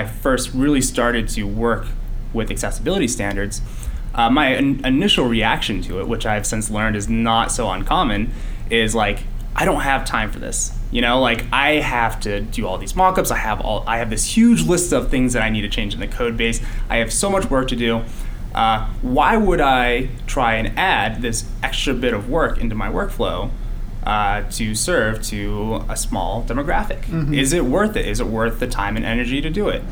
I first really started to work with accessibility standards, uh, my in- initial reaction to it, which I've since learned is not so uncommon, is like, I don't have time for this. You know, like I have to do all these mockups. I have all I have this huge list of things that I need to change in the code base. I have so much work to do. Uh, why would I try and add this extra bit of work into my workflow uh, to serve to a small demographic? Mm-hmm. Is it worth it? Is it worth the time and energy to do it?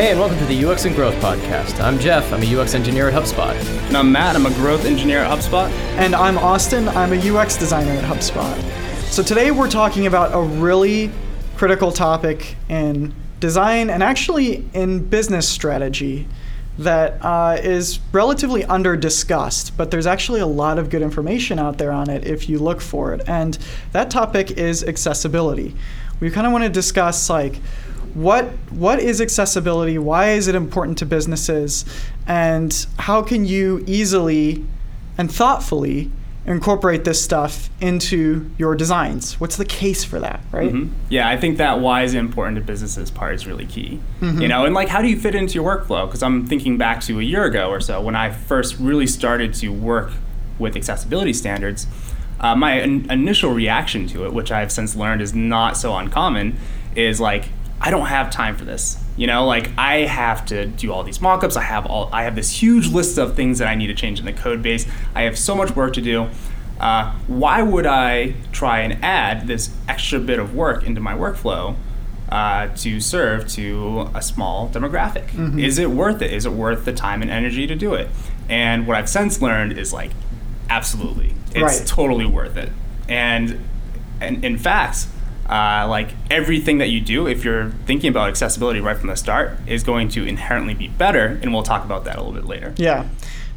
Hey, and welcome to the UX and Growth Podcast. I'm Geoff. I'm a UX engineer at HubSpot. And I'm Matt. I'm a growth engineer at HubSpot. And I'm Austin. I'm a UX designer at HubSpot. So today we're talking about a really critical topic in design and actually in business strategy that uh, is relatively under discussed, but there's actually a lot of good information out there on it if you look for it. And that topic is accessibility. We kind of want to discuss like what what is accessibility? Why is it important to businesses? And how can you easily and thoughtfully incorporate this stuff into your designs? What's the case for that, right? Mhm. Yeah, I think that why is it important to businesses part is really key. You know, and like how do you fit into your workflow? Because I'm thinking back to a year ago or so when I first really started to work with accessibility standards. Uh, my in- initial reaction to it, which I've since learned is not so uncommon, is like I don't have time for this. You know, like I have to do all these mockups. I have all I have this huge list of things that I need to change in the code base. I have so much work to do. Uh, why would I try and add this extra bit of work into my workflow uh, to serve to a small demographic? Is it worth it? Is it worth the time and energy to do it? And what I've since learned is like, absolutely, it's Right. totally worth it. And, and in fact, uh, like everything that you do, if you're thinking about accessibility right from the start, is going to inherently be better. And we'll talk about that a little bit later. Yeah.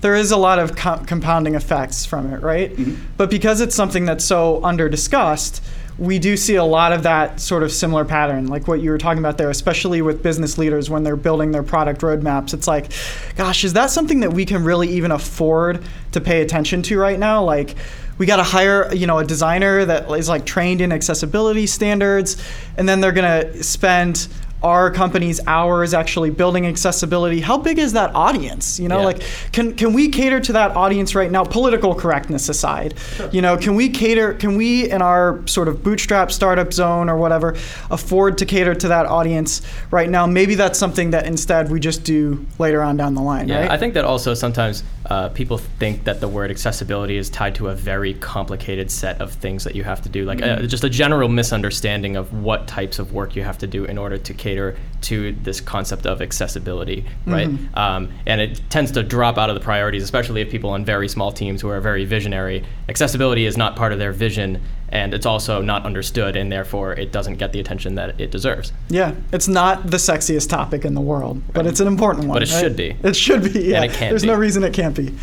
There is a lot of com- compounding effects from it, right? But because it's something that's so under discussed, we do see a lot of that sort of similar pattern, like what you were talking about there, especially with business leaders when they're building their product roadmaps. It's like, gosh, is that something that we can really even afford to pay attention to right now? Like, we got to hire, you know, a designer that is like trained in accessibility standards, and then they're gonna spend our company's hours actually building accessibility. How big is that audience? You know Yeah. like can can we cater to that audience right now political correctness aside? You know can we cater can we in our sort of bootstrap startup zone or whatever afford to cater to that audience right now? Maybe that's something that instead we just do later on down the line Yeah, right? I think that also sometimes uh, people think that the word accessibility is tied to a very complicated set of things that you have to do, like uh, just a general misunderstanding of what types of work you have to do in order to cater to this concept of accessibility, right? Um, and it tends to drop out of the priorities, especially if people on very small teams who are very visionary. Accessibility is not part of their vision, and it's also not understood, and therefore it doesn't get the attention that it deserves. yeah it's not the sexiest topic in the world but it's an important one But it right? should be. it should be yeah it can there's be. no reason it can't be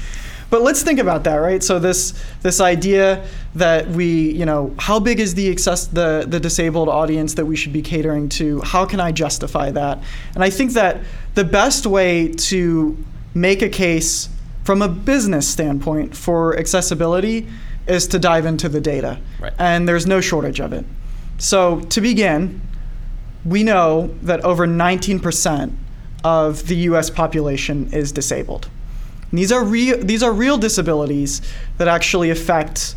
but let's think about that right so this this idea that we you know how big is the access the the disabled audience that we should be catering to how can i justify that and i think that the best way to make a case from a business standpoint for accessibility is to dive into the data Right. and there's no shortage of it so to begin we know that over 19% of the US population is disabled. And these are real these are real disabilities that actually affect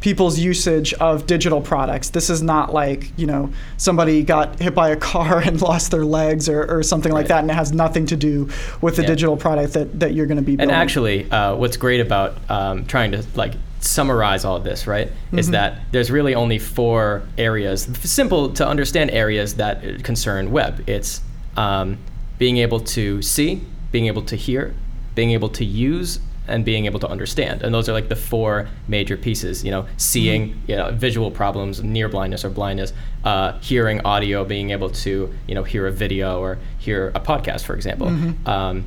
people's usage of digital products. This is not like, you know, somebody got hit by a car and lost their legs or, or something like that and it has nothing to do with the Yeah. digital product that, that you're going to be building. And actually, uh, what's great about um, trying to like summarize all of this, right, is that there's really only four areas, simple to understand areas that concern web. It's um, being able to see, being able to hear, being able to use, and being able to understand. And those are like the four major pieces. You know, seeing, you know, visual problems, near blindness or blindness, uh, hearing audio, being able to, you know, hear a video or hear a podcast, for example. Um,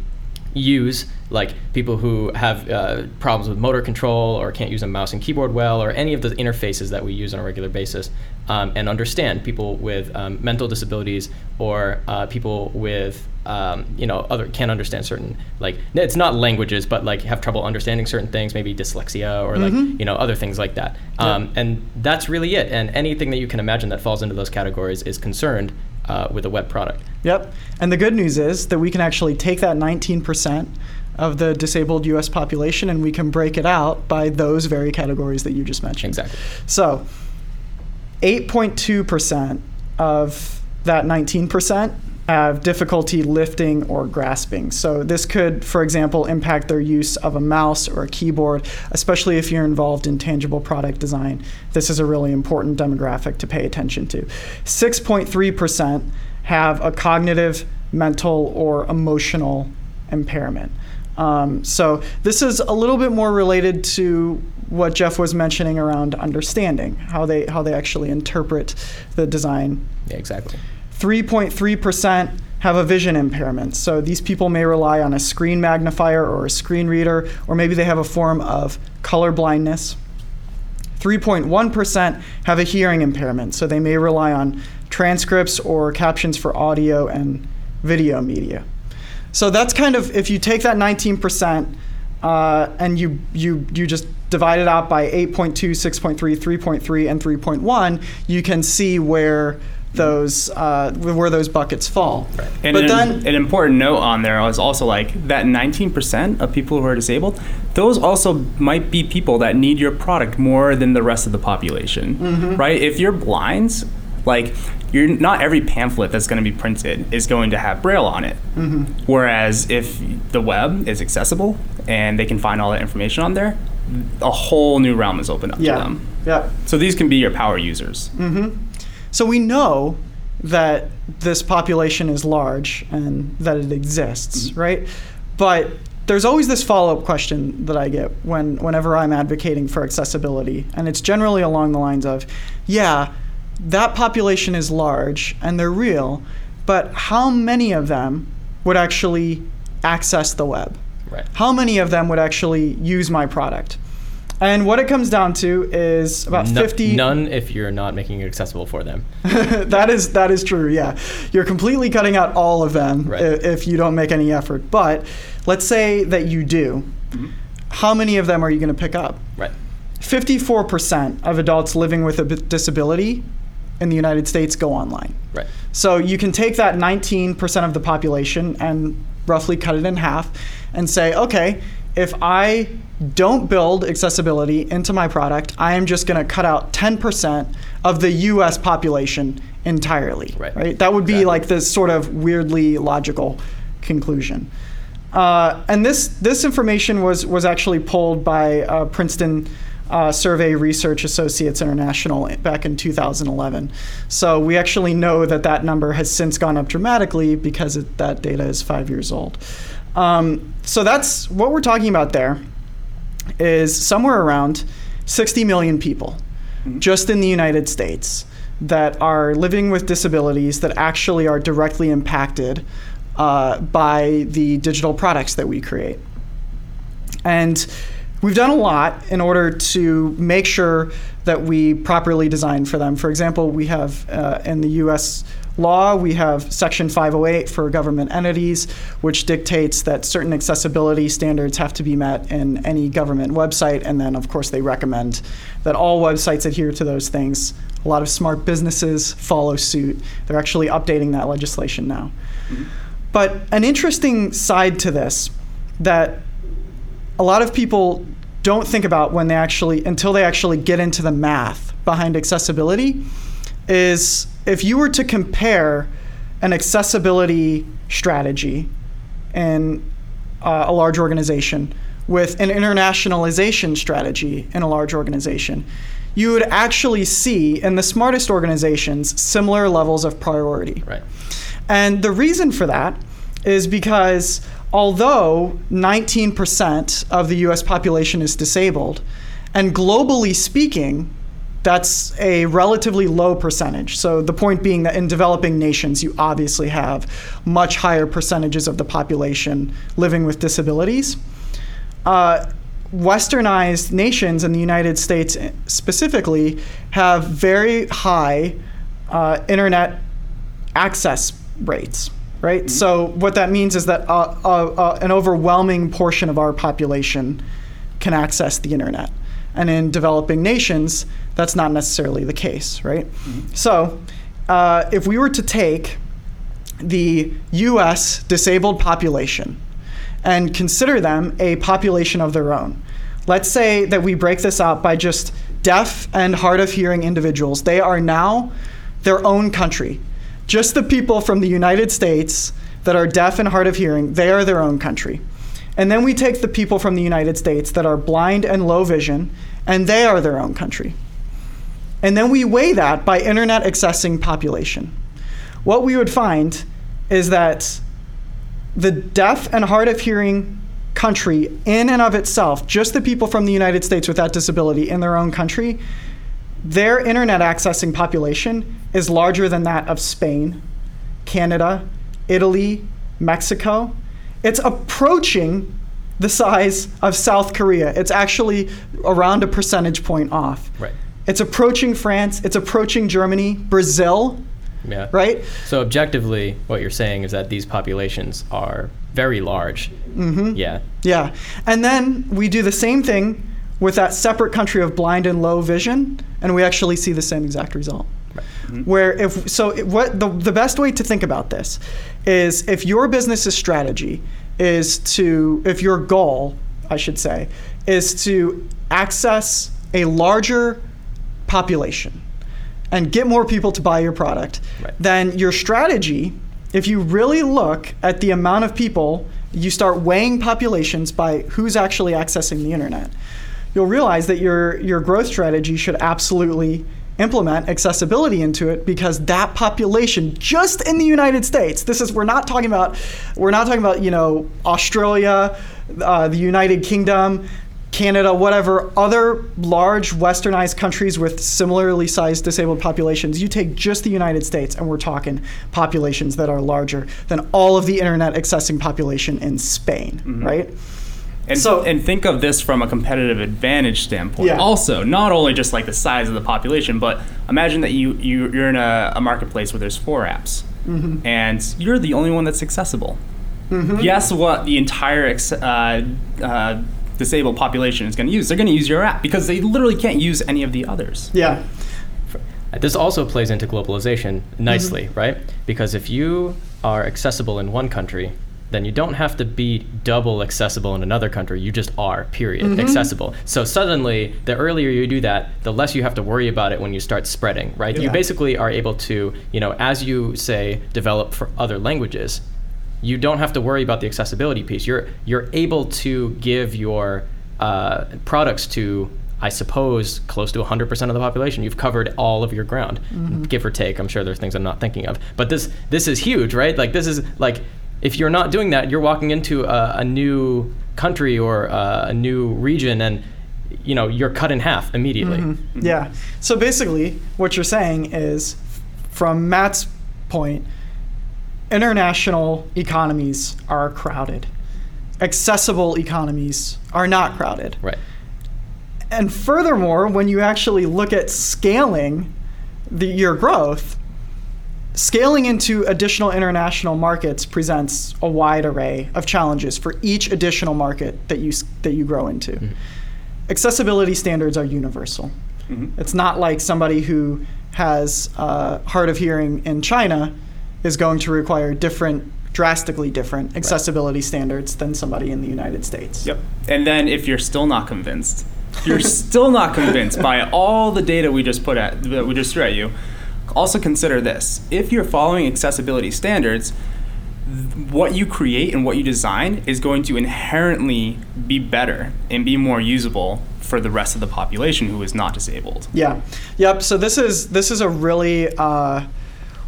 use, like people who have uh, problems with motor control or can't use a mouse and keyboard well, or any of the interfaces that we use on a regular basis, um, and understand people with um, mental disabilities or uh, people with um, you know other can't understand certain like it's not languages but like have trouble understanding certain things maybe dyslexia or like Mhm. you know other things like that. Um, and that's really it. And anything that you can imagine that falls into those categories is concerned uh, with a web product Yep. And the good news is that we can actually take that 19% of the disabled US population and we can break it out by those very categories that you just mentioned. exactly So, 8.2% of that 19% have difficulty lifting or grasping. So, this could, for example, impact their use of a mouse or a keyboard, especially if you're involved in tangible product design. This is a really important demographic to pay attention to. 6.3% have a cognitive, mental, or emotional impairment. Um, so this is a little bit more related to what Geoff was mentioning around understanding how they how they actually interpret the design. yeah exactly 3.3% have a vision impairment. So these people may rely on a screen magnifier or a screen reader, or maybe they have a form of color blindness. 3.1% have a hearing impairment, so they may rely on transcripts or captions for audio and video media. So that's kind of if you take that 19% uh, and you you you just divide it out by 8.2, 6.3, 3.3, and 3.1, you can see where those uh, where those buckets fall. And but an, then an important note on there is also like that 19% of people who are disabled, those also might be people that need your product more than the rest of the population, Mm-hmm. right? If you're blind, like you're not every pamphlet that's going to be printed is going to have braille on it. Mm-hmm. Whereas if the web is accessible and they can find all that information on there, a whole new realm is opened up to them. yeah. So these can be your power users. So we know that this population is large and that it exists, mm-hmm. right? But there's always this follow-up question that I get when whenever I'm advocating for accessibility, and it's generally along the lines of, yeah, that population is large and they're real, but how many of them would actually access the web? right How many of them would actually use my product? And what it comes down to is about No- 50 none if you're not making it accessible for them that is that is true. Yeah, you're completely cutting out all of them Right. if you don't make any effort. But let's say that you do. Mm-hmm. How many of them are you going to pick up? right 54% of adults living with a disability in the United States go online. right So you can take that 19% of the population and roughly cut it in half and say, okay, if I don't build accessibility into my product, I am just going to cut out 10% of the US population entirely. Right. right? That would be Exactly. like this sort of weirdly logical conclusion. Uh, and this this information was was actually pulled by uh, Princeton uh, Survey Research Associates International back in 2011. So we actually know that that number has since gone up dramatically because it, that data is five years old. Um, so that's what we're talking about there. Is somewhere around 60 million people just in the United States that are living with disabilities that actually are directly impacted uh, by the digital products that we create. And we've done a lot in order to make sure that we properly design for them. For example, we have uh, in the US law, we have Section 508 for government entities, which dictates that certain accessibility standards have to be met in any government website. And then, of course, they recommend that all websites adhere to those things. A lot of smart businesses follow suit. They're actually updating that legislation now. But an interesting side to this that a lot of people don't think about when they actually until they actually get into the math behind accessibility is if you were to compare an accessibility strategy in uh, a large organization with an internationalization strategy in a large organization, you would actually see in the smartest organizations similar levels of priority. right And the reason for that is because although 19% of the US population is disabled, and globally speaking, that's a relatively low percentage. So the point being that in developing nations, you obviously have much higher percentages of the population living with disabilities. Uh, westernized nations, and the United States specifically, have very high uh, internet access rates. Right. Mm-hmm. So what that means is that uh, uh, uh, an overwhelming portion of our population can access the internet, and in developing nations, that's not necessarily the case. Right. Mm-hmm. So uh, if we were to take the U.S. disabled population and consider them a population of their own. Let's say that we break this up by just deaf and hard of hearing individuals. They are now their own country. Just the people from the United States that are deaf and hard of hearing, they are their own country. And then we take the people from the United States that are blind and low vision, and they are their own country. And then we weigh that by internet accessing population. What we would find is that the deaf and hard of hearing country in and of itself, just the people from the United States with that disability in their own country, their internet accessing population is larger than that of Spain, Canada, Italy, Mexico. It's approaching the size of South Korea. It's actually around a percentage point off. Right. It's approaching France, it's approaching Germany, Brazil. Yeah. Right? So objectively, what you're saying is that these populations are very large. Mm-hmm. Yeah. Yeah. And then we do the same thing with that separate country of blind and low vision, and we actually see the same exact result. Right. Mm-hmm. Where if so, what the the best way to think about this is if your business's strategy is to if your goal, I should say, is to access a larger population and get more people to buy your product, right. then your strategy, if you really look at the amount of people, you start weighing populations by who's actually accessing the internet, you'll realize that your, your growth strategy should absolutely implement accessibility into it because that population just in the United States this is we're not talking about we're not talking about you know Australia uh, the United Kingdom Canada, whatever, other large westernized countries with similarly sized disabled populations, you take just the United States and we're talking populations that are larger than all of the internet accessing population in Spain, mm-hmm. right? And so, and think of this from a competitive advantage standpoint. Yeah. Also, not only just like the size of the population, but imagine that you, you you're in a, a marketplace where there's four apps, mm-hmm. and you're the only one that's accessible. Mm-hmm. Guess what? The entire ex- uh, uh, disabled population is going to use. They're going to use your app because they literally can't use any of the others. Yeah. This also plays into globalization nicely, mm-hmm. right? Because if you are accessible in one country, then you don't have to be double accessible in another country. You just are, period, mm-hmm. accessible. So suddenly, the earlier you do that, the less you have to worry about it when you start spreading, right? Yeah. You basically are able to, you know, as you say, develop for other languages, you don't have to worry about the accessibility piece. You're you're able to give your uh, products to I suppose close to 100% of the population. You've covered all of your ground, mm-hmm. give or take. I'm sure there's things I'm not thinking of, but this this is huge, right? Like this is like if you're not doing that, you're walking into a, a new country or uh, a new region and you know you're cut in half immediately. Mm-hmm. Yeah. So basically, what you're saying is, from Matt's point, international economies are crowded. Accessible economies are not crowded. Right. And furthermore, when you actually look at scaling the, your growth, scaling into additional international markets presents a wide array of challenges for each additional market that you that you grow into. Mm-hmm. Accessibility standards are universal. Mm-hmm. It's not like somebody who has uh, hard of hearing in China is going to require different drastically different accessibility right. standards than somebody in the United States. Yep. And then if you're still not convinced, you're still not convinced by all the data we just put at that we just threw at you, also consider this. If you're following accessibility standards, what you create and what you design is going to inherently be better and be more usable for the rest of the population who is not disabled. Yeah. Yep. So this is this is a really uh,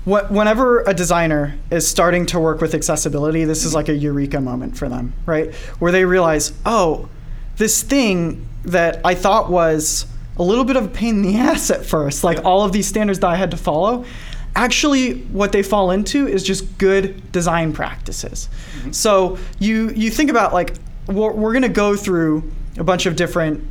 whenever a designer is starting to work with accessibility, this is like a eureka moment for them, right? Where they realize, oh, this thing that I thought was a little bit of a pain in the ass at first, like all of these standards that I had to follow. Actually, what they fall into is just good design practices. Mm-hmm. So you you think about like we're, we're going to go through a bunch of different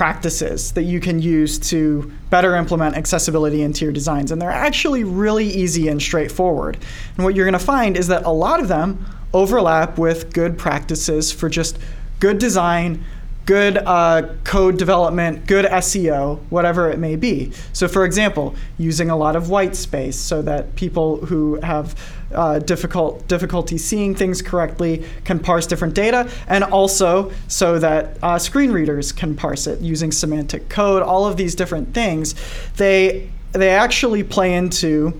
practices that you can use to better implement accessibility into your designs. And they're actually really easy and straightforward. And what you're going to find is that a lot of them overlap with good practices for just good design, good uh, code development, good SEO, whatever it may be. So, for example, using a lot of white space so that people who have uh, difficult difficulty seeing things correctly can parse different data, and also so that uh, screen readers can parse it using semantic code. All of these different things, they they actually play into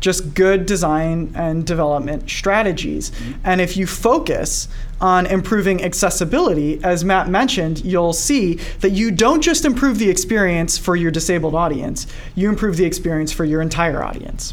just good design and development strategies. And if you focus on improving accessibility, as Matt mentioned, you'll see that you don't just improve the experience for your disabled audience, you improve the experience for your entire audience.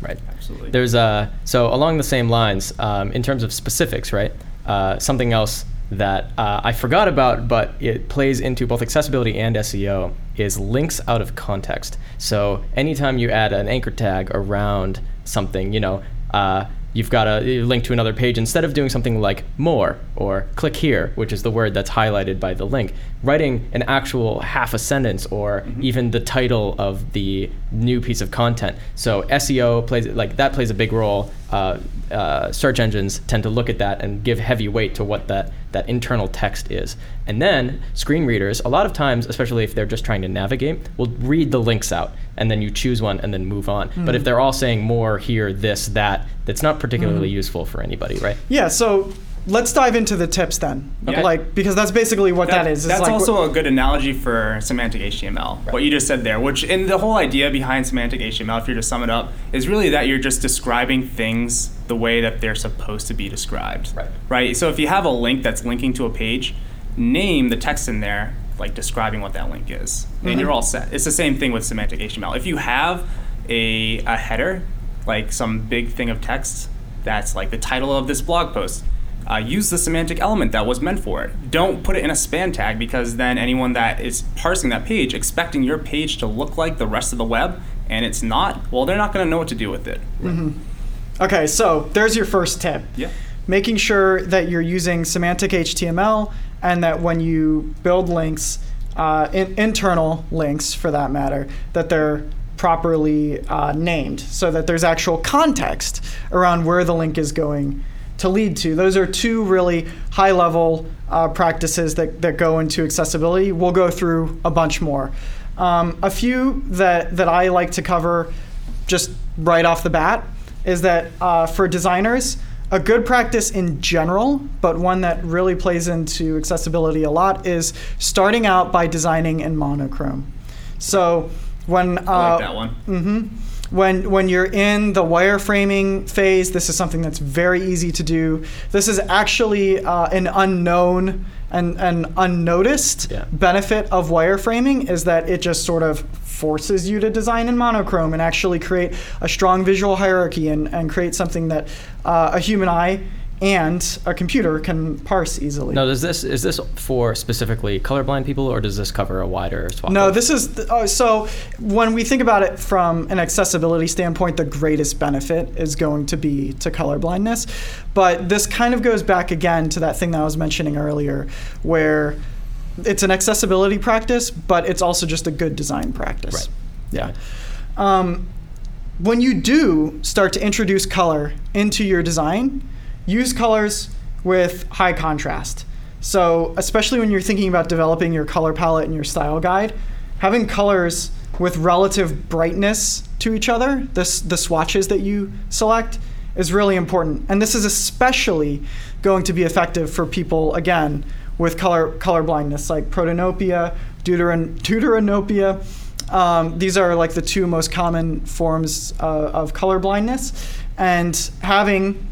Right. Absolutely. There's a so along the same lines um, in terms of specifics, right? Uh, something else that uh, I forgot about, but it plays into both accessibility and SEO is links out of context. So anytime you add an anchor tag around something, you know, uh, you've got a link to another page instead of doing something like more or click here, which is the word that's highlighted by the link, writing an actual half a sentence or even the title of the new piece of content. So SEO plays like that plays a big role. Uh, uh, search engines tend to look at that and give heavy weight to what that that internal text is. And then screen readers, a lot of times, especially if they're just trying to navigate, will read the links out and then you choose one and then move on. But if they're all saying more, here, this, that, that's not particularly useful for anybody, right? Yeah, so let's dive into the tips then. Okay. Like because that's basically what that is. It's That's like also a good analogy for semantic HTML. What you just said there, which and the whole idea behind semantic HTML, if you're to sum it up, is really that you're just describing things the way that they're supposed to be described. Right. Right. So if you have a link that's linking to a page, name the text in there like describing what that link is, and mm-hmm. you're all set. It's the same thing with semantic HTML. If you have a, a header, like some big thing of text that's like the title of this blog post, uh, use the semantic element that was meant for it. Don't put it in a span tag because then anyone that is parsing that page, expecting your page to look like the rest of the web, and it's not, well, they're not going to know what to do with it. Okay, so there's your first tip. Yeah. Making sure that you're using semantic HTML and that when you build links, uh, in, internal links for that matter, that they're properly uh, named so that there's actual context around where the link is going to lead to. Those are two really high level uh, practices that, that go into accessibility. We'll go through a bunch more. Um, a few that, that I like to cover just right off the bat is that uh, for designers, a good practice in general, but one that really plays into accessibility a lot, is starting out by designing in monochrome. So when uh, I like that one. hmm When when you're in the wireframing phase, this is something that's very easy to do. This is actually uh, an unknown and an unnoticed Yeah. benefit of wireframing is that it just sort of forces you to design in monochrome and actually create a strong visual hierarchy and, and create something that uh, a human eye and a computer can parse easily. Now, does this is this for specifically colorblind people, or does this cover a wider swath? No, this is th- uh, so. When we think about it from an accessibility standpoint, the greatest benefit is going to be to colorblindness. But this kind of goes back again to that thing that I was mentioning earlier, where it's an accessibility practice, but it's also just a good design practice. Right. Yeah. Um, when you do start to introduce color into your design, use colors with high contrast. So, especially when you're thinking about developing your color palette and your style guide, having colors with relative brightness to each other, this, the swatches that you select, is really important. And this is especially going to be effective for people, again, with color, color blindness, like protanopia, deuteran, deuteranopia. Um, these are like the two most common forms uh, of color blindness. And having,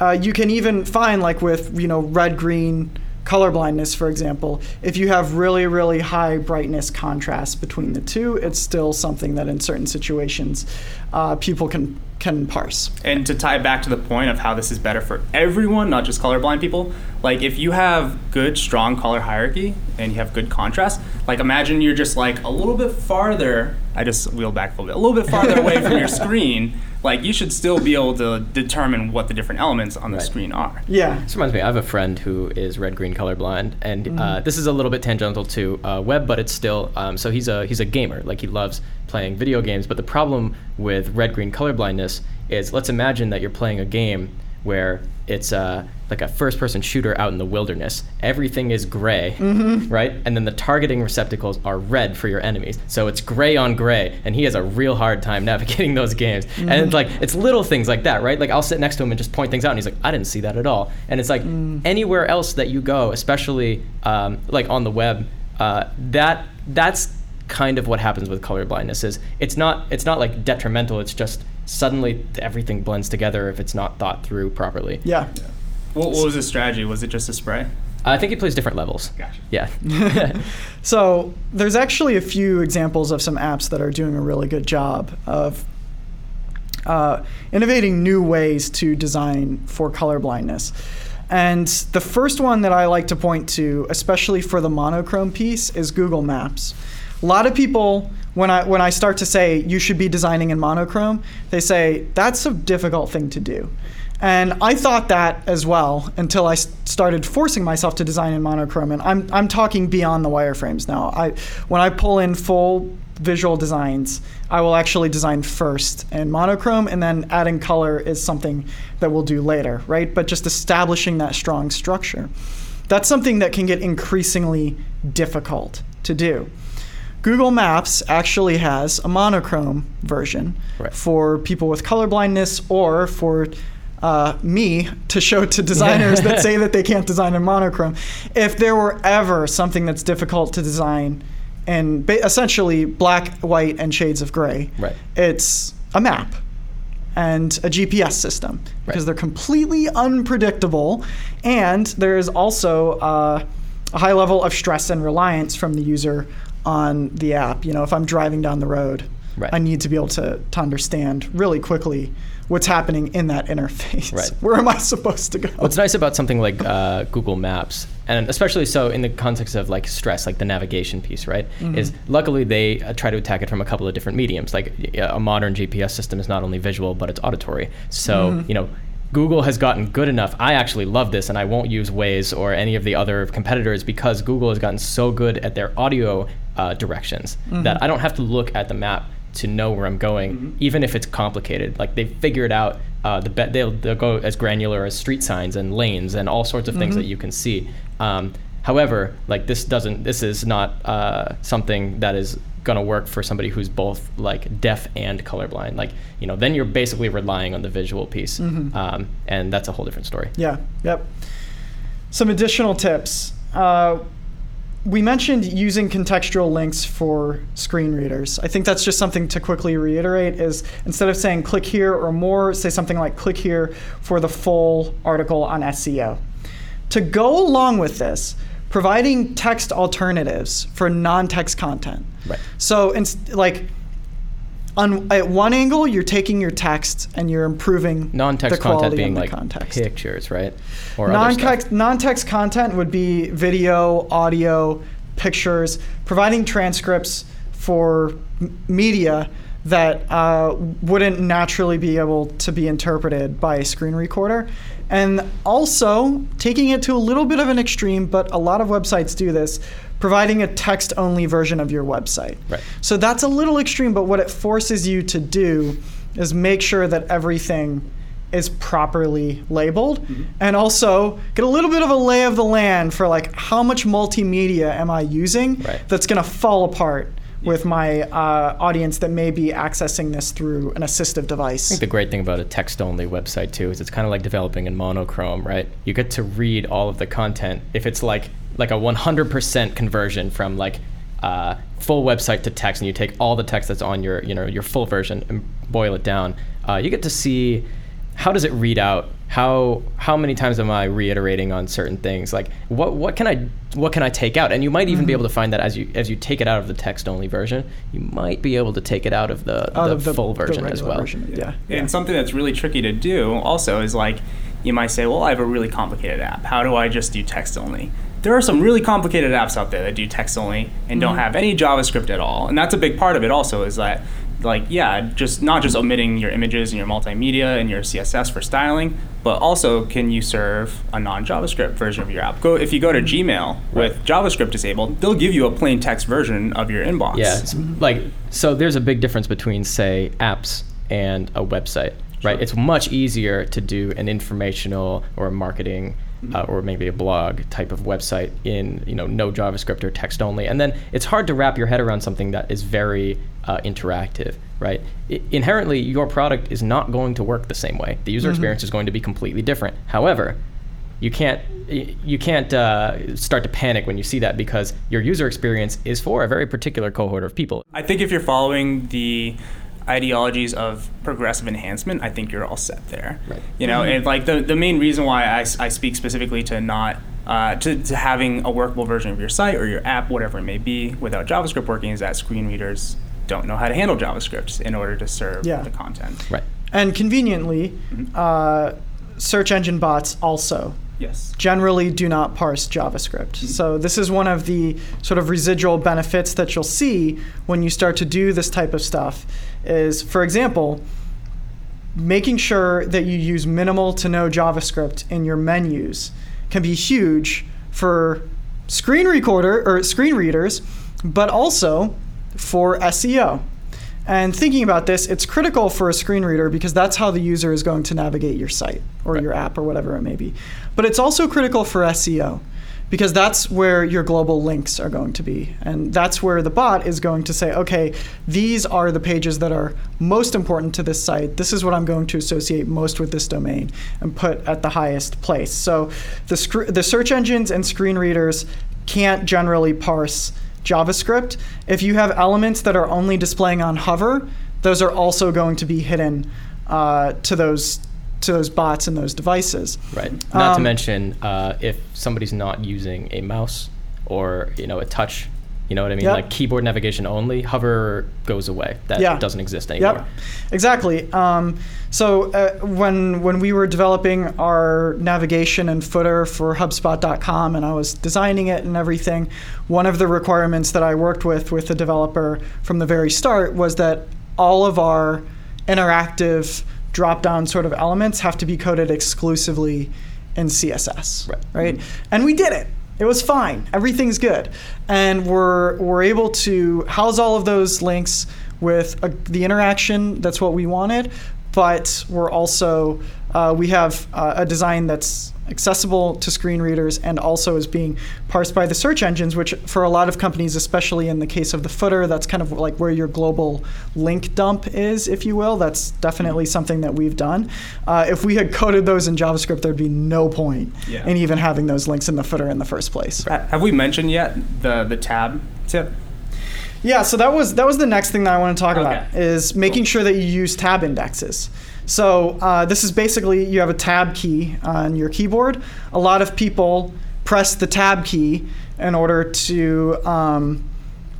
uh, you can even find like with, you know, red, green, color blindness, for example, if you have really, really high brightness contrast between the two, it's still something that in certain situations uh, people can can parse. And to tie it back to the point of how this is better for everyone, not just colorblind people, like if you have good, strong color hierarchy and you have good contrast, like imagine you're just like a little bit farther. I just wheel back a little bit, a little bit farther away from your screen. Like you should still be able to determine what the different elements on the Right. screen are. Yeah. This reminds me, I have a friend who is red green colorblind, and uh, this is a little bit tangential to uh, web, but it's still. Um, so he's a he's a gamer, like he loves playing video games. But the problem with red green colorblindness is, let's imagine that you're playing a game where it's uh, like a first person shooter out in the wilderness. Everything is gray, right? And then the targeting receptacles are red for your enemies. So it's gray on gray, and he has a real hard time navigating those games. And it's like it's little things like that, right? Like I'll sit next to him and just point things out, and he's like, "I didn't see that at all." And it's like anywhere else that you go, especially um, like on the web, uh, that that's kind of what happens with color blindness. Is it's not it's not like detrimental. It's just suddenly everything blends together if it's not thought through properly. Yeah. What, what was the strategy? Was it just a spray? I think he plays different levels. Gotcha. Yeah. So there's actually a few examples of some apps that are doing a really good job of uh, innovating new ways to design for color blindness. And the first one that I like to point to, especially for the monochrome piece, is Google Maps. A lot of people, when I when I start to say you should be designing in monochrome, they say that's a difficult thing to do. And I thought that as well until I started forcing myself to design in monochrome. And I'm, I'm talking beyond the wireframes now. I, when I pull in full visual designs, I will actually design first in monochrome, and then adding color is something that we'll do later, right? But just establishing that strong structure. That's something that can get increasingly difficult to do. Google Maps actually has a monochrome version Right. for people with color blindness or for uh, me to show to designers that say that they can't design in monochrome. If there were ever something that's difficult to design in ba- essentially black, white, and shades of gray, Right. it's a map and a GPS system because Right. they're completely unpredictable, and there is also uh, a high level of stress and reliance from the user on the app. You know, if I'm driving down the road, Right. I need to be able to, to understand really quickly what's happening in that interface. Right. Where am I supposed to go? What's nice about something like uh, Google Maps, and especially so in the context of like stress, like the navigation piece, right? Is luckily they uh, try to attack it from a couple of different mediums. Like a modern GPS system is not only visual, but it's auditory. So you know. Google has gotten good enough. I actually love this, and I won't use Waze or any of the other competitors because Google has gotten so good at their audio uh, directions that I don't have to look at the map to know where I'm going, even if it's complicated. Like they've figured out uh, the be- they'll they'll go as granular as street signs and lanes and all sorts of things that you can see. Um, however, like this doesn't this is not uh, something that is gonna work for somebody who's both like deaf and colorblind. Like you know, then you're basically relying on the visual piece, um, and that's a whole different story. Yeah, yep. Some additional tips. Uh, we mentioned using contextual links for screen readers. I think that's just something to quickly reiterate is instead of saying click here or more, say something like click here for the full article on SEO. To go along with this, providing text alternatives for non-text content. Right. So, like on at one angle, you're taking your text and you're improving Non-text the quality content being the like context. pictures, right? Or. Non-text, non-text content would be video, audio, pictures, providing transcripts for m- media that uh, wouldn't naturally be able to be interpreted by a screen recorder. And also taking it to a little bit of an extreme, but a lot of websites do this, providing a text only version of your website. Right. So that's a little extreme, but what it forces you to do is make sure that everything is properly labeled mm-hmm. and also get a little bit of a lay of the land for like how much multimedia am I using Right. that's going to fall apart with my uh, audience that may be accessing this through an assistive device. I think the great thing about a text-only website too is it's kind of like developing in monochrome, right? You get to read all of the content. If it's like like a 100% conversion from like uh, full website to text, and you take all the text that's on your you know your full version and boil it down, uh, you get to see how does it read out how how many times am I reiterating on certain things? Like what what can I what can I take out? And you might even Mm-hmm. be able to find that as you as you take it out of the text only version, you might be able to take it out of the, Out the, of the full the version as well. version, Yeah. And something that's really tricky to do also is like you might say, well, I have a really complicated app. How do I just do text only? There are some really complicated apps out there that do text only and don't have any JavaScript at all. And that's a big part of it also is that like yeah, just not just omitting your images and your multimedia and your CSS for styling, but also can you serve a non-JavaScript version of your app? Go if you go to Gmail with JavaScript disabled, they'll give you a plain text version of your inbox. Yeah, like so. There's a big difference between say apps and a website, right? Sure. It's much easier to do an informational or a marketing. Uh, or maybe a blog type of website in you know no JavaScript or text only, and then it's hard to wrap your head around something that is very uh, interactive, right? I- inherently, your product is not going to work the same way. The user experience is going to be completely different. However, you can't you can't uh, start to panic when you see that because your user experience is for a very particular cohort of people. I think if you're following the ideologies of progressive enhancement, I think you're all set there. Right. You know, and like the, the main reason why I, I speak specifically to not uh, to, to having a workable version of your site or your app, whatever it may be, without JavaScript working, is that screen readers don't know how to handle JavaScript in order to serve Yeah. the content. Right. And conveniently, Mhm. uh, search engine bots also Yes. generally do not parse JavaScript. So this is one of the sort of residual benefits that you'll see when you start to do this type of stuff is for example, making sure that you use minimal to no JavaScript in your menus can be huge for screen recorder or screen readers, but also for SEO. And thinking about this, it's critical for a screen reader because that's how the user is going to navigate your site or Right. your app or whatever it may be. But it's also critical for SEO because that's where your global links are going to be. And that's where the bot is going to say, okay, these are the pages that are most important to this site. This is what I'm going to associate most with this domain and put at the highest place. So the, the search engines and screen readers can't generally parse JavaScript. If you have elements that are only displaying on hover, those are also going to be hidden uh, to those to those bots and those devices. Right. Not to Um, mention uh, if somebody's not using a mouse or you know a touch, you know what I mean? Yep. Like keyboard navigation only, hover goes away. That Yeah. doesn't exist anymore. Yep, exactly. Um, so uh, when when we were developing our navigation and footer for HubSpot.com, and I was designing it and everything, one of the requirements that I worked with with the developer from the very start was that all of our interactive drop-down sort of elements have to be coded exclusively in CSS. Right. Right. And we did it. It was fine. Everything's good, and we're we're able to house all of those links with a, the interaction. That's what we wanted, but we're also uh, we have uh, a design that's accessible to screen readers and also is being parsed by the search engines, which for a lot of companies, especially in the case of the footer, that's kind of like where your global link dump is, if you will. That's definitely something that we've done. Uh, if we had coded those in JavaScript, there'd be no point Yeah. in even having those links in the footer in the first place. Ha- Have we mentioned yet the the tab tip? Yeah, so that was that was the next thing that I want to talk about is making sure that you use tab indexes. So uh, this is basically you have a tab key on your keyboard. A lot of people press the tab key in order to um,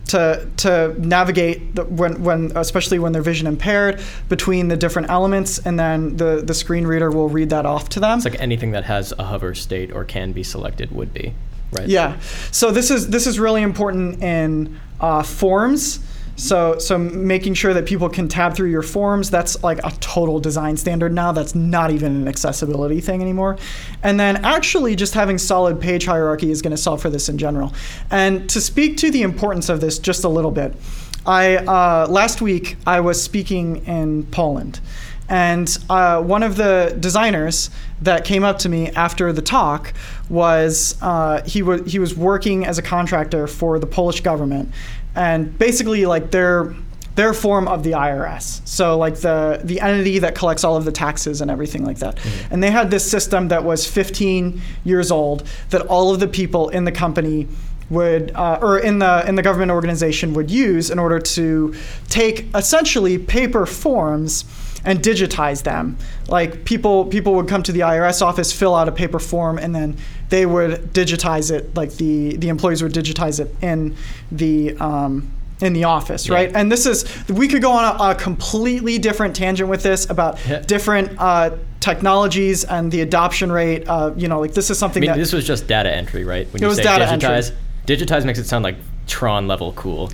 to to navigate the, when when especially when they're vision impaired between the different elements, and then the the screen reader will read that off to them. It's like anything that has a hover state or can be selected would be, right? Yeah. So this is this is really important in uh, forms. So so making sure that people can tab through your forms. That's like a total design standard now. That's not even an accessibility thing anymore. And then actually just having solid page hierarchy is going to solve for this in general. And to speak to the importance of this just a little bit, I uh, last week I was speaking in Poland. And uh, one of the designers that came up to me after the talk was uh, he was he was working as a contractor for the Polish government, and basically like their their form of the IRS. So like the the entity that collects all of the taxes and everything like that. And they had this system that was 15 years old that all of the people in the company would uh, or in the in the government organization would use in order to take essentially paper forms and digitize them. Like people people would come to the IRS office, fill out a paper form, and then they would digitize it. Like the the employees would digitize it in the um, in the office, right? And this is we could go on a, a completely different tangent with this about Yeah. different uh, technologies and the adoption rate. Uh, you know, like this is I something mean, that this was just data entry, right? When It you was say data digitize, entry. digitize makes it sound like Tron level cool.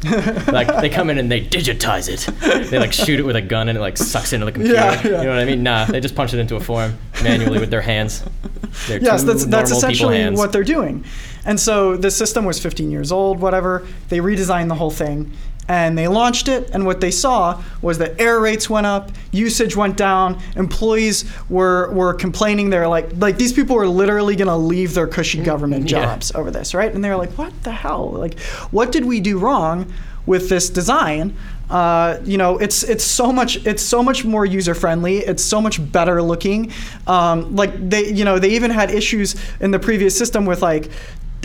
like they come in and they digitize it. They like shoot it with a gun and it like sucks into the computer. Yeah, yeah. You know what I mean? Nah, they just punch it into a form manually with their hands. Their yes, that's that's essentially what they're doing. And so the system was 15 years old, whatever. They redesigned the whole thing and they launched it. And what they saw was that error rates went up, usage went down, employees were were complaining. They're like, like these people were literally going to leave their cushy government Yeah. jobs over this, right? And they were like, what the hell? Like, what did we do wrong with this design? Uh, you know, it's it's so much it's so much more user friendly. It's so much better looking. Um, like they you know they even had issues in the previous system with like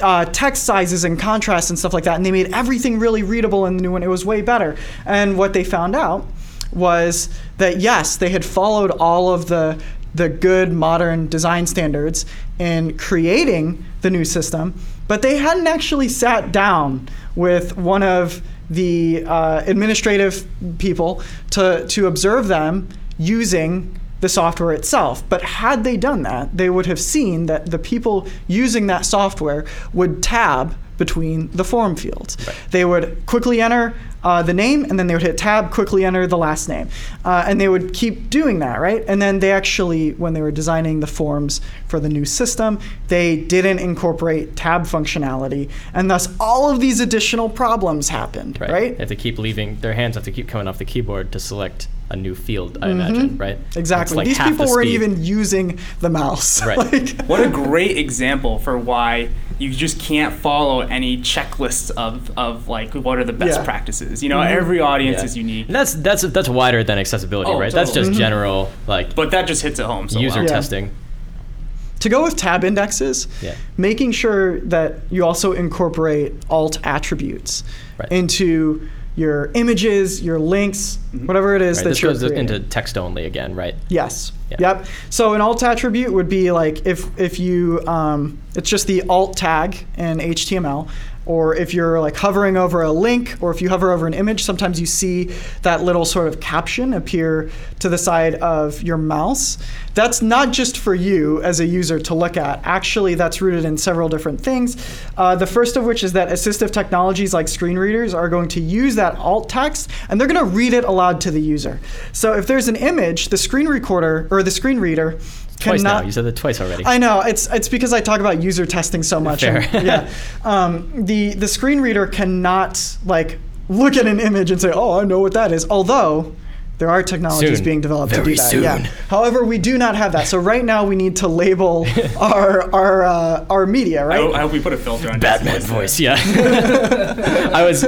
uh, text sizes and contrast and stuff like that, and they made everything really readable in the new one. It was way better. And what they found out was that yes, they had followed all of the the good modern design standards in creating the new system, but they hadn't actually sat down with one of the uh, administrative people to to observe them using the software itself. But had they done that, they would have seen that the people using that software would tab between the form fields. They would quickly enter uh, the name and then they would hit tab, quickly enter the last name. Uh, and they would keep doing that, right? And then they actually, when they were designing the forms for the new system, they didn't incorporate tab functionality. And thus, all of these additional problems happened, right? right? They have to keep leaving their hands have to keep coming off the keyboard to select a new field. I imagine, right? Mm-hmm. Exactly. like These half the people weren't even using the mouse. Right. Like- What a great example for why you just can't follow any checklists of, of like what are the best Yeah. practices. You know, mm-hmm. every audience Yeah. is unique, And that's that's that's wider than accessibility, Oh, right? That's totally. just mm-hmm. general like but that just hits it home. So user well. Yeah. testing. to go with tab indexes, Yeah. making sure that you also incorporate alt attributes Right. into your images, your links, whatever it is Right, that this you're goes creating. into text only again, right? Yes. Yeah. Yep. So an alt attribute would be like if if you um, it's just the alt tag in HTML, or if you're like hovering over a link, or if you hover over an image, sometimes you see that little sort of caption appear to the side of your mouse. That's not just for you as a user to look at. Actually, that's rooted in several different things. Uh, the first of which is that assistive technologies like screen readers are going to use that alt text and they're going to read it aloud to the user. So if there's an image, the screen recorder or the screen reader Twice cannot. now. You said that twice already. I know it's it's because I talk about user testing so much. Fair. and- yeah, um, the the screen reader cannot like look at an image and say, "Oh, I know what that is." Although there are technologies Soon. being developed to do that. soon. Yeah. However, we do not have that. So right now we need to label our our uh, our media, I, right? hope, I hope we put a filter on Batman voice, there. yeah. I was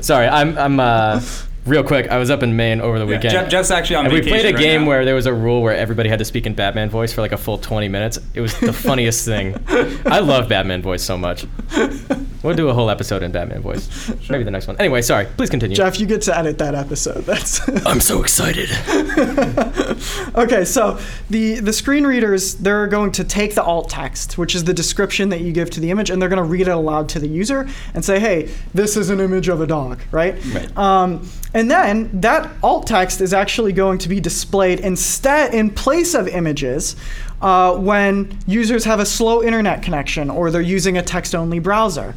sorry. I'm I'm uh, real quick. I was up in Maine over the Yeah, weekend. Geoff, Geoff's actually on and we played a right game now. where there was a rule where everybody had to speak in Batman voice for like a full 20 minutes. It was the funniest thing. I love Batman voice so much. We'll do a whole episode in Batman voice. Maybe the next one. Anyway, sorry. Please continue. Geoff, you get to edit that episode. That's I'm so excited. okay, so the the screen readers they're going to take the alt text, which is the description that you give to the image, and they're going to read it aloud to the user and say, "Hey, this is an image of a dog," right? Right. Um, and then that alt text is actually going to be displayed instead in place of images uh, when users have a slow internet connection or they're using a text-only browser.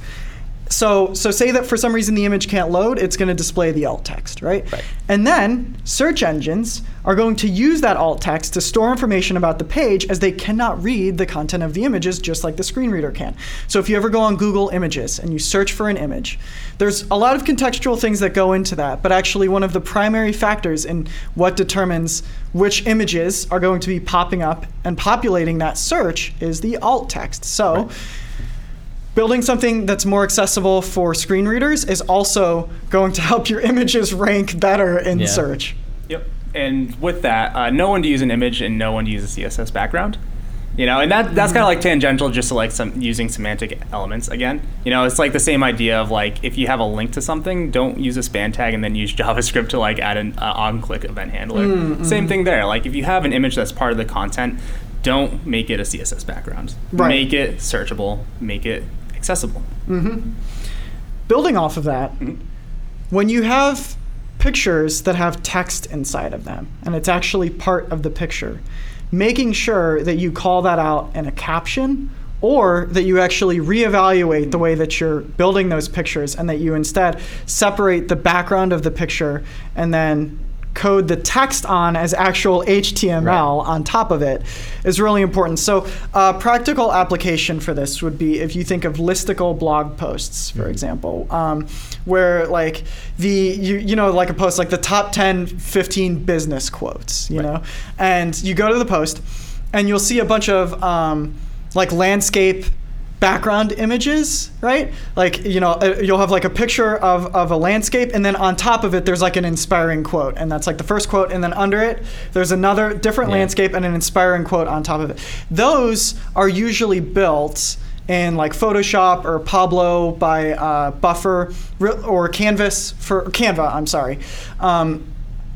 So, so say that for some reason the image can't load, it's going to display the alt text, right? Right. And then search engines are going to use that alt text to store information about the page as they cannot read the content of the images just like the screen reader can. So if you ever go on Google Images and you search for an image, there's a lot of contextual things that go into that, but actually one of the primary factors in what determines which images are going to be popping up and populating that search is the alt text. So Right. building something that's more accessible for screen readers is also going to help your images rank better in Yeah. search. And with that, uh, no one to use an image and no one to use a CSS background. You know, and that that's kind of like tangential, just to like some using semantic elements again. You know, it's like the same idea of like if you have a link to something, don't use a span tag and then use JavaScript to like add an uh, on-click event handler. Mm, Same thing there. Like if you have an image that's part of the content, don't make it a CSS background. Right. Make it searchable. Make it accessible. Building off of that, Mhm. when you have pictures that have text inside of them and it's actually part of the picture, making sure that you call that out in a caption or that you actually reevaluate the way that you're building those pictures and that you instead separate the background of the picture and then code the text on as actual HTML on top of it is really important. So, uh, practical application for this would be if you think of listicle blog posts, for example, um, where like the you you know like a post like the top 10, 15 business quotes, you Right. know, and you go to the post and you'll see a bunch of um, like landscape background images, right? Like, you know, uh, you'll have like a picture of, of a landscape, and then on top of it, there's like an inspiring quote. And that's like the first quote. And then under it, there's another different Yeah. landscape and an inspiring quote on top of it. Those are usually built in like Photoshop or Pablo by uh, Buffer or Canvas for Canva, I'm sorry. Um,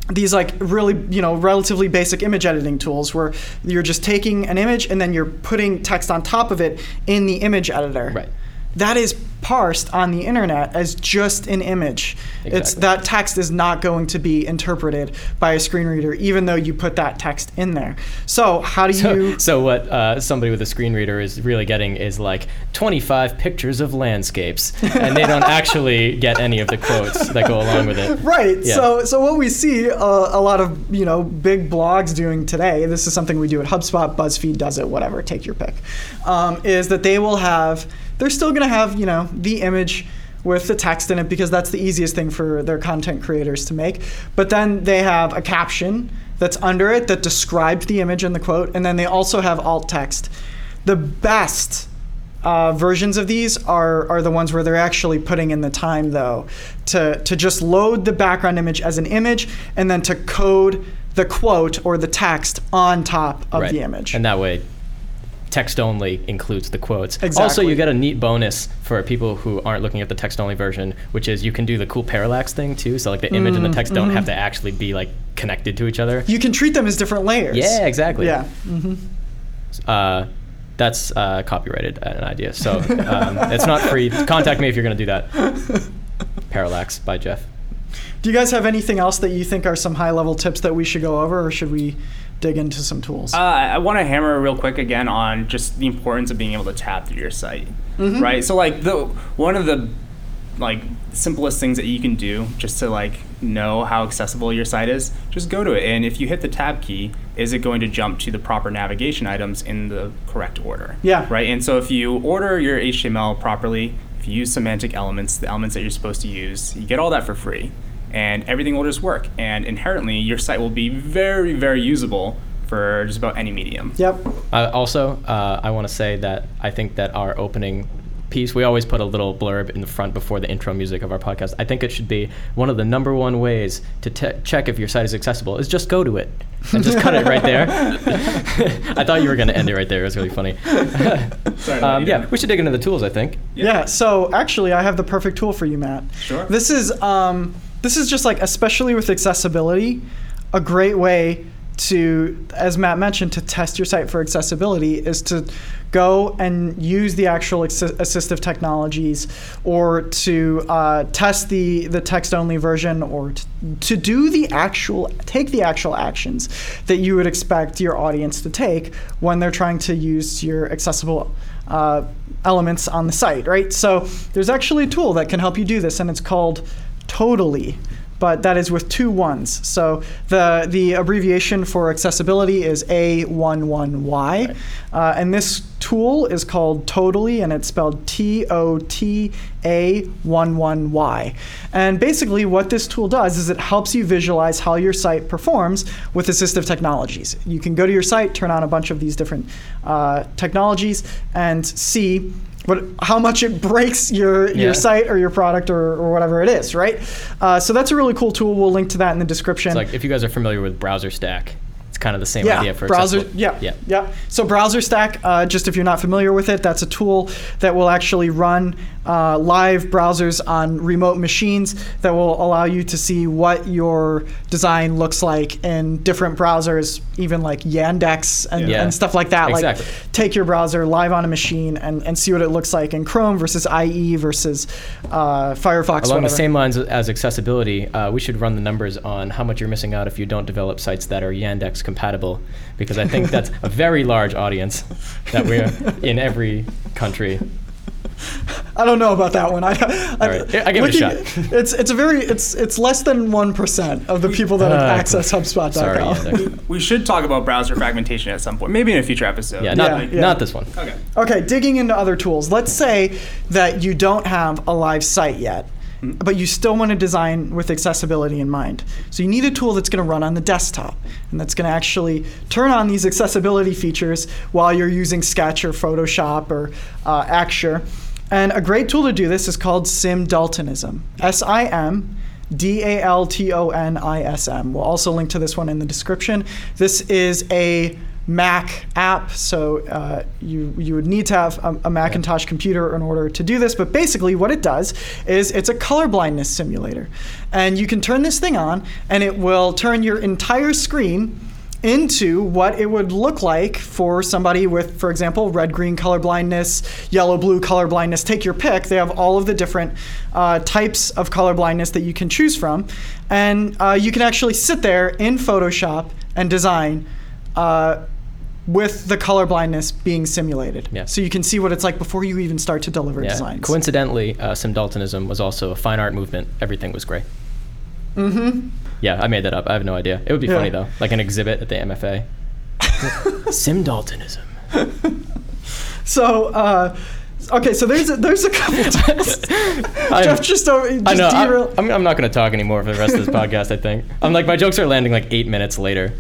these like really you know relatively basic image editing tools where you're just taking an image and then you're putting text on top of it in the image editor Right. That is parsed on the internet as just an image it's that text is not going to be interpreted by a screen reader even though you put that text in there so how do So, you so what uh, somebody with a screen reader is really getting is like 25 pictures of landscapes, and they don't actually get any of the quotes that go along with it. Right. Yeah. So, so what we see uh, a lot of you know big blogs doing today. This is something we do at HubSpot. BuzzFeed does it. Whatever. Take your pick. Um, is that they will have? They're still going to have you know the image with the text in it because that's the easiest thing for their content creators to make. But then they have a caption that's under it that describes the image and the quote, and then they also have alt text. The best uh, versions of these are, are the ones where they're actually putting in the time though to, to just load the background image as an image and then to code the quote or the text on top of Right. the image. And that way, text only includes the quotes. Also, you get a neat bonus for people who aren't looking at the text only version, which is you can do the cool parallax thing too. So like the image and the text don't have to actually be like connected to each other. you can treat them as different layers. Yeah, exactly. Yeah. hmm Uh, that's uh, copyrighted an idea, so um, it's not free. Contact me if you're going to do that. Parallax by Geoff. Do you guys have anything else that you think are some high level tips that we should go over, or should we dig into some tools? Uh, I want to hammer real quick again on just the importance of being able to tab through your site, right? So like the one of the like simplest things that you can do just to like know how accessible your site is, just go to it, and if you hit the tab key, is it going to jump to the proper navigation items in the correct order? Yeah. Right. And so if you order your HTML properly, if you use semantic elements, the elements that you're supposed to use, you get all that for free, and everything will just work. And inherently, your site will be very, very usable for just about any medium. yep. Uh, also, uh, I want to say that I think that our opening piece, we always put a little blurb in the front before the intro music of our podcast. I think it should be one of the number one ways to te- check if your site is accessible is just go to it and just cut it right there. I thought you were going to end it right there. It was really funny. Sorry, um, yeah, we should dig into the tools, I think. Yeah. So actually, I have the perfect tool for you, Matt. Sure. This is um, this is just like especially with accessibility, a great way to, as Matt mentioned, to test your site for accessibility is to go and use the actual assi- assistive technologies or to uh, test the the text only version or t- to do the actual take the actual actions that you would expect your audience to take when they're trying to use your accessible uh, elements on the site right? So there's actually a tool that can help you do this and it's called Tota11y but that is with two ones. So the the abbreviation for accessibility is A11Y, uh, and this tool is called Tota11y, and it's spelled T O T A 11Y. And basically, what this tool does is it helps you visualize how your site performs with assistive technologies. You can go to your site, turn on a bunch of these different uh, technologies, and see. What, how much it breaks your, Yeah. your site or your product or, or whatever it is, right? Uh, so that's a really cool tool. We'll link to that in the description. It's like if you guys are familiar with BrowserStack, it's kind of the same yeah, idea for browser. accessible- Yeah, yeah. yeah. So BrowserStack, uh, just if you're not familiar with it, that's a tool that will actually run uh, live browsers on remote machines that will allow you to see what your design looks like in different browsers, even like Yandex and, Yeah. and stuff like that. Exactly. Like take your browser live on a machine and, and see what it looks like in Chrome versus IE versus uh, Firefox. Along the same lines as accessibility, uh, we should run the numbers on how much you're missing out if you don't develop sites that are Yandex compatible, because I think that's a very large audience that we're in every country. I don't know about that one. I, I, right. I give it a shot. It's it's a very it's it's less than one percent of the people that Uh, access HubSpot.com. Sorry, Yandex. We should talk about browser fragmentation at some point, maybe in a future episode. Yeah, not, Yeah, yeah. not this one. Okay. Okay, digging into other tools. Let's say that you don't have a live site yet, but you still want to design with accessibility in mind. So you need a tool that's going to run on the desktop and that's going to actually turn on these accessibility features while you're using Sketch or Photoshop or uh, Axure. And a great tool to do this is called Sim Daltonism. S I M D A L T O N I S M. We'll also link to this one in the description. This is a Mac app, so uh, you you would need to have a, a Macintosh computer in order to do this. But basically, what it does is it's a color blindness simulator, and you can turn this thing on, and it will turn your entire screen into what it would look like for somebody with, for example, red green color blindness, yellow blue color blindness. Take your pick. They have all of the different uh, types of color blindness that you can choose from, and uh, you can actually sit there in Photoshop and design. Uh, with the color blindness being simulated. Yeah. So you can see what it's like before you even start to deliver Yeah. designs. Coincidentally, uh, Sim Daltonism was also a fine art movement. Everything was gray. Mm-hmm. Yeah, I made that up. I have no idea. It would be Yeah. funny though, like an exhibit at the MFA. Sim Daltonism. So, uh, okay, so there's a, there's a couple times. Geoff just, uh, just I know. I, derail- I'm, I'm not going to talk anymore for the rest of this podcast. I think I'm like my jokes are landing like eight minutes later.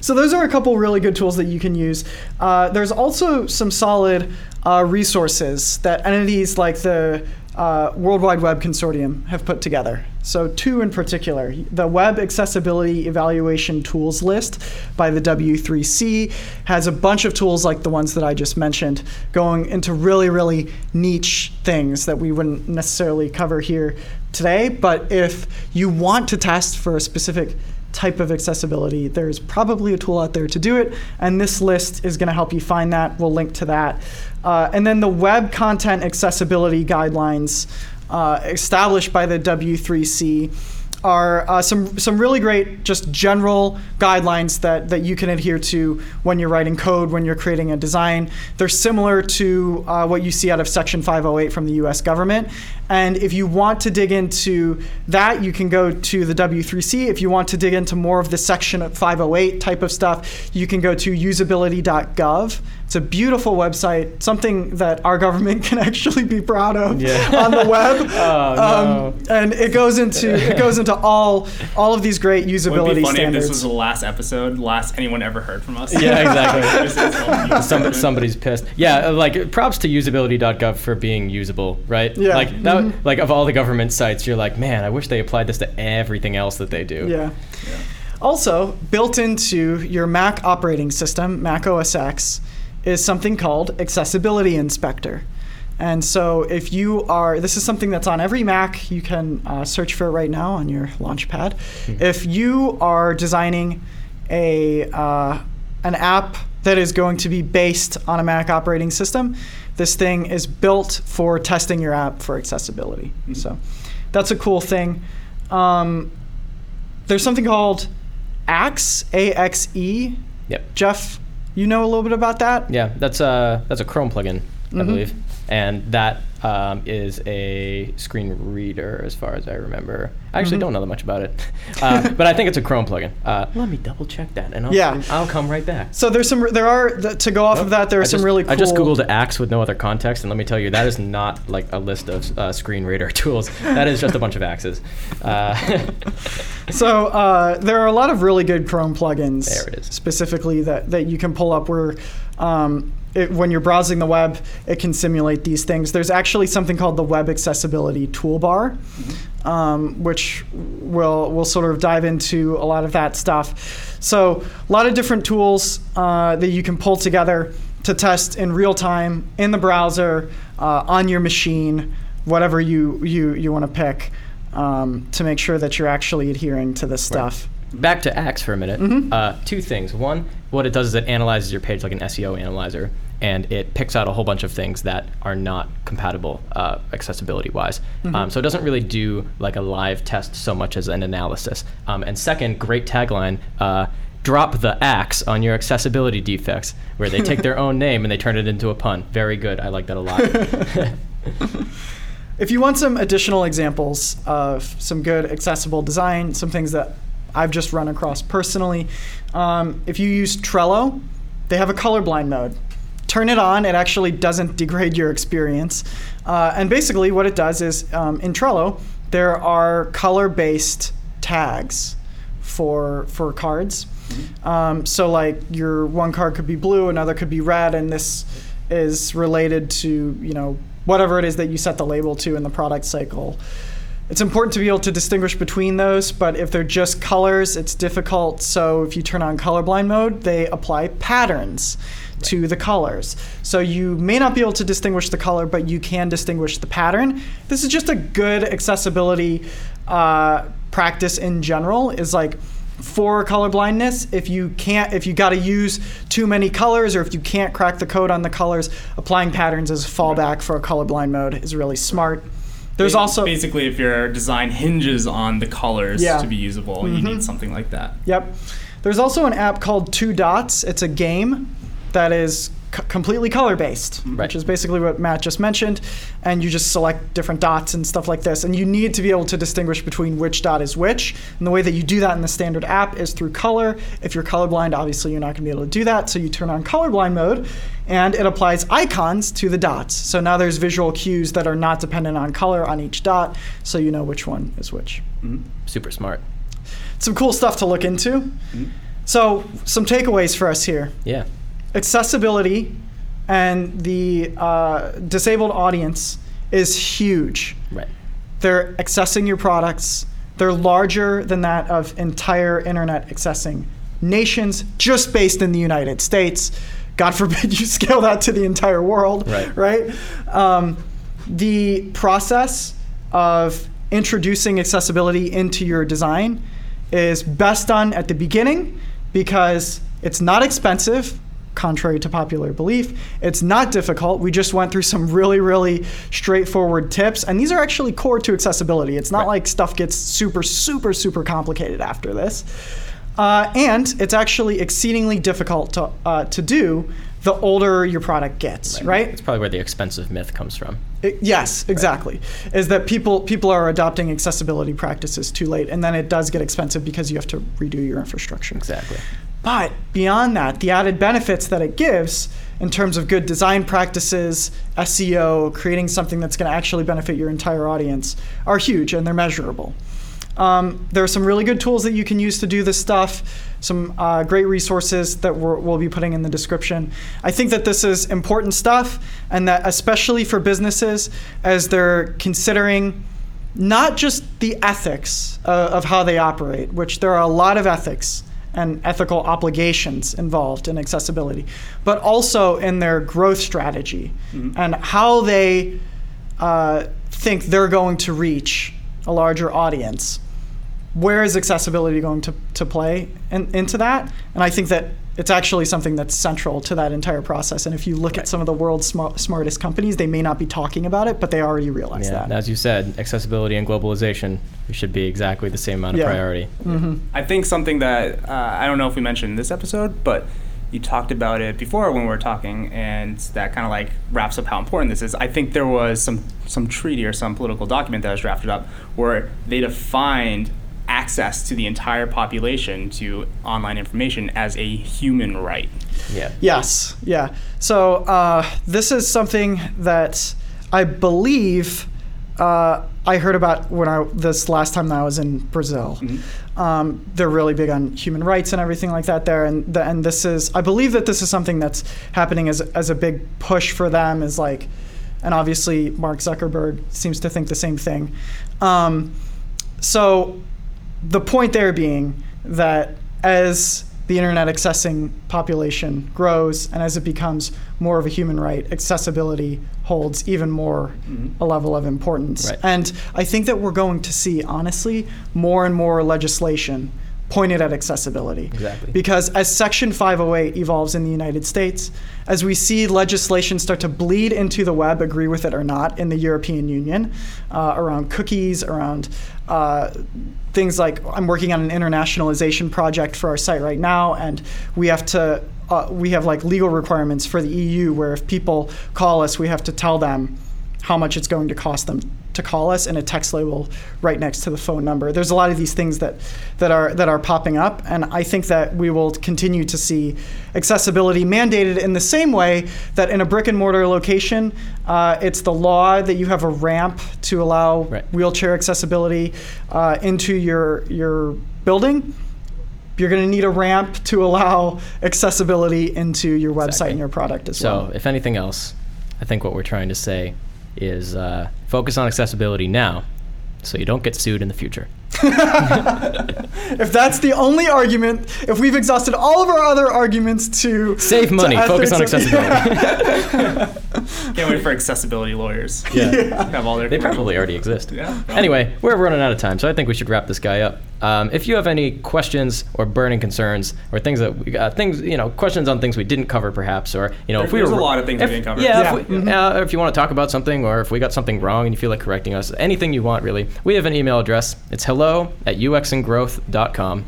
So those are a couple really good tools that you can use. Uh, there's also some solid uh, resources that entities like the uh, World Wide Web Consortium have put together. So two in particular, the Web Accessibility Evaluation Tools list by the W3C has a bunch of tools like the ones that I just mentioned, going into really, really niche things that we wouldn't necessarily cover here today. But if you want to test for a specific type of accessibility. There's probably a tool out there to do it, and this list is going to help you find that. We'll link to that. Uh, and then the web content accessibility guidelines uh, established by the W3C are uh, some some really great just general guidelines that that you can adhere to when you're writing code when you're creating a design they're similar to uh, what you see out of section 508 from the US government and if you want to dig into that you can go to the W3C if you want to dig into more of the section 508 type of stuff you can go to usability.gov it's a beautiful website something that our government can actually be proud of Yeah. on the web Oh, no. um, and it goes into it goes into all all of these great Would it usability be funny standards. if this was the last episode, last anyone ever heard from us? Yeah, exactly. Some, somebody's pissed. Yeah, uh, like props to usability.gov for being usable, right? Yeah. Like that, Mhm. like of all the government sites, you're like, man, I wish they applied this to everything else that they do. yeah. Also, built into your Mac operating system, Mac OS X, is something called Accessibility Inspector. And so, if you are, this is something that's on every Mac. You can uh, search for it right now on your Launchpad. If you are designing a uh, an app that is going to be based on a Mac operating system, this thing is built for testing your app for accessibility. So, that's a cool thing. Um, there's something called Axe, A X E. Yep. Geoff, you know a little bit about that? Yeah, that's a that's a Chrome plugin, I Mhm. believe, and that um, is a screen reader, as far as I remember. I actually Mhm. don't know that much about it, uh, but I think it's a Chrome plugin. Uh, let me double check that, and I'll, Yeah. I'll come right back. So there's some there are th- to go off of that there are I some just, really cool I just googled Axe with no other context, and let me tell you, that is not like a list of uh, screen reader tools. That is just a bunch of axes. Uh, So uh, there are a lot of really good Chrome plugins There it is. specifically that, that you can pull up where um, it, when you're browsing the web, it can simulate these things. There's actually something called the Web Accessibility Toolbar, um, which will will sort of dive into a lot of that stuff. So a lot of different tools uh, that you can pull together to test in real time in the browser uh, on your machine, whatever you you you want to pick, um, to make sure that you're actually adhering to this stuff. Back to Axe for a minute. Mm-hmm. Uh, two things. One, what it does is it analyzes your page like an SEO analyzer, and it picks out a whole bunch of things that are not compatible uh, accessibility wise. Mm-hmm. Um, so it doesn't really do like a live test so much as an analysis. Um, and second, great tagline. Uh, Drop the axe on your accessibility defects, where they take their own name and they turn it into a pun. Very good. I like that a lot. If you want some additional examples of some good accessible design, some things that I've just run across personally, um, if you use Trello, they have a colorblind mode. Turn it on, it actually doesn't degrade your experience. Uh, and basically, what it does is um, in Trello, there are color based tags for, for cards. Um, so, like, your one card could be blue, another could be red, and this is related to, you know, whatever it is that you set the label to in the product cycle. It's important to be able to distinguish between those, but if they're just colors, it's difficult. So if you turn on colorblind mode, they apply patterns to the colors. So you may not be able to distinguish the color, but you can distinguish the pattern. This is just a good accessibility uh, practice in general. Is like for color blindness if you can't if you got to use too many colors or if you can't crack the code on the colors applying patterns as a fallback for a colorblind mode is really smart there's also basically if your design hinges on the colors Yeah. to be usable, you need something like that. Yep. There's also an app called Two Dots. It's a game that is c- completely color based, mm-hmm. Right. which is basically what Matt just mentioned. And you just select different dots and stuff like this. And you need to be able to distinguish between which dot is which. And the way that you do that in the standard app is through color. If you're colorblind, obviously you're not going to be able to do that. So you turn on colorblind mode and it applies icons to the dots. So now there's visual cues that are not dependent on color on each dot. So you know which one is which mm-hmm. Super smart. some cool stuff to look into. Mm-hmm. So, some takeaways for us here Yeah. Accessibility and the uh, disabled audience is huge. Right. They're accessing your products, they're larger than that of entire internet accessing nations just based in the United States. God forbid you scale that to the entire world, Right. right? Um, the process of introducing accessibility into your design is best done at the beginning because it's not expensive, contrary to popular belief. It's not difficult. We just went through some really, really straightforward tips, and these are actually core to accessibility. It's not Right. like stuff gets super, super, super complicated after this. Uh, and it's actually exceedingly difficult to, uh, to do the older your product gets, right? It's probably where the expensive myth comes from. It- yes, exactly. Is that people people are adopting accessibility practices too late, and then it does get expensive because you have to redo your infrastructure. Exactly. But beyond that, the added benefits that it gives in terms of good design practices, SEO, creating something that's going to actually benefit your entire audience are huge and they're measurable. Um, there are some really good tools that you can use to do this stuff, some uh, great resources that we're, we'll be putting in the description. I think that this is important stuff, and that especially for businesses as they're considering not just the ethics uh, of how they operate, which there are a lot of ethics and ethical obligations involved in accessibility, but also in their growth strategy and how they uh, think they're going to reach a larger audience. Where is accessibility going to, to play in, into that? And I think that it's actually something that's central to that entire process. And if you look at some of the world's smart, smartest companies, they may not be talking about it, but they already realize Yeah. that. and As you said, accessibility and globalization should be exactly the same amount of Yeah. priority. I think something that uh, I don't know if we mentioned in this episode, but you talked about it before when we were talking, and that kind of like wraps up how important this is. I think there was some some treaty or some political document that was drafted up where they defined access to the entire population to online information as a human right. Yeah. Yes, yeah. So uh, this is something that I believe uh, I heard about when I this last time that I was in Brazil. Um, they're really big on human rights and everything like that there, and the, and this is I believe that this is something that's happening as as a big push for them is like, and obviously Mark Zuckerberg seems to think the same thing. Um, so the point there being that as the internet accessing population grows and as it becomes more of a human right, accessibility holds even more a level of importance. Right. And I think that we're going to see, honestly, more and more legislation pointed at accessibility. Exactly. Because as Section 508 evolves in the United States, as we see legislation start to bleed into the web, agree with it or not, in the European Union, uh, around cookies, around uh, things like I'm working on an internationalization project for our site right now, and we have to. Uh, we have like legal requirements for the EU where if people call us, we have to tell them how much it's going to cost them to call us and a text label right next to the phone number. There's a lot of these things that that are that are popping up and I think that we will continue to see accessibility mandated in the same way that in a brick and mortar location uh, it's the law that you have a ramp to allow Right. wheelchair accessibility uh, into your your building. You're going to need a ramp to allow accessibility into your website Exactly. and your product as So, well. So, if anything else, I think what we're trying to say is uh, focus on accessibility now so you don't get sued in the future. If that's the only argument, if we've exhausted all of our other arguments to Save to money, focus on ethics and- accessibility. Can't wait for accessibility lawyers. Yeah. Have all their They probably already exist. Yeah. Anyway, we're running out of time, so I think we should wrap this guy up. Um, if you have any questions or burning concerns or things that we got, things you know, questions on things we didn't cover, perhaps, or you know, if we There's were a lot of things we if- didn't cover. Yeah, Yeah. If, we, uh, if you want to talk about something, or if we got something wrong and you feel like correcting us, anything you want, really. We have an email address. It's hello at uxandgrowth.com.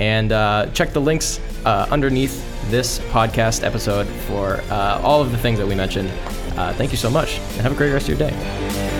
And uh, check the links uh, underneath this podcast episode for uh, all of the things that we mentioned. Uh, thank you so much, and have a great rest of your day.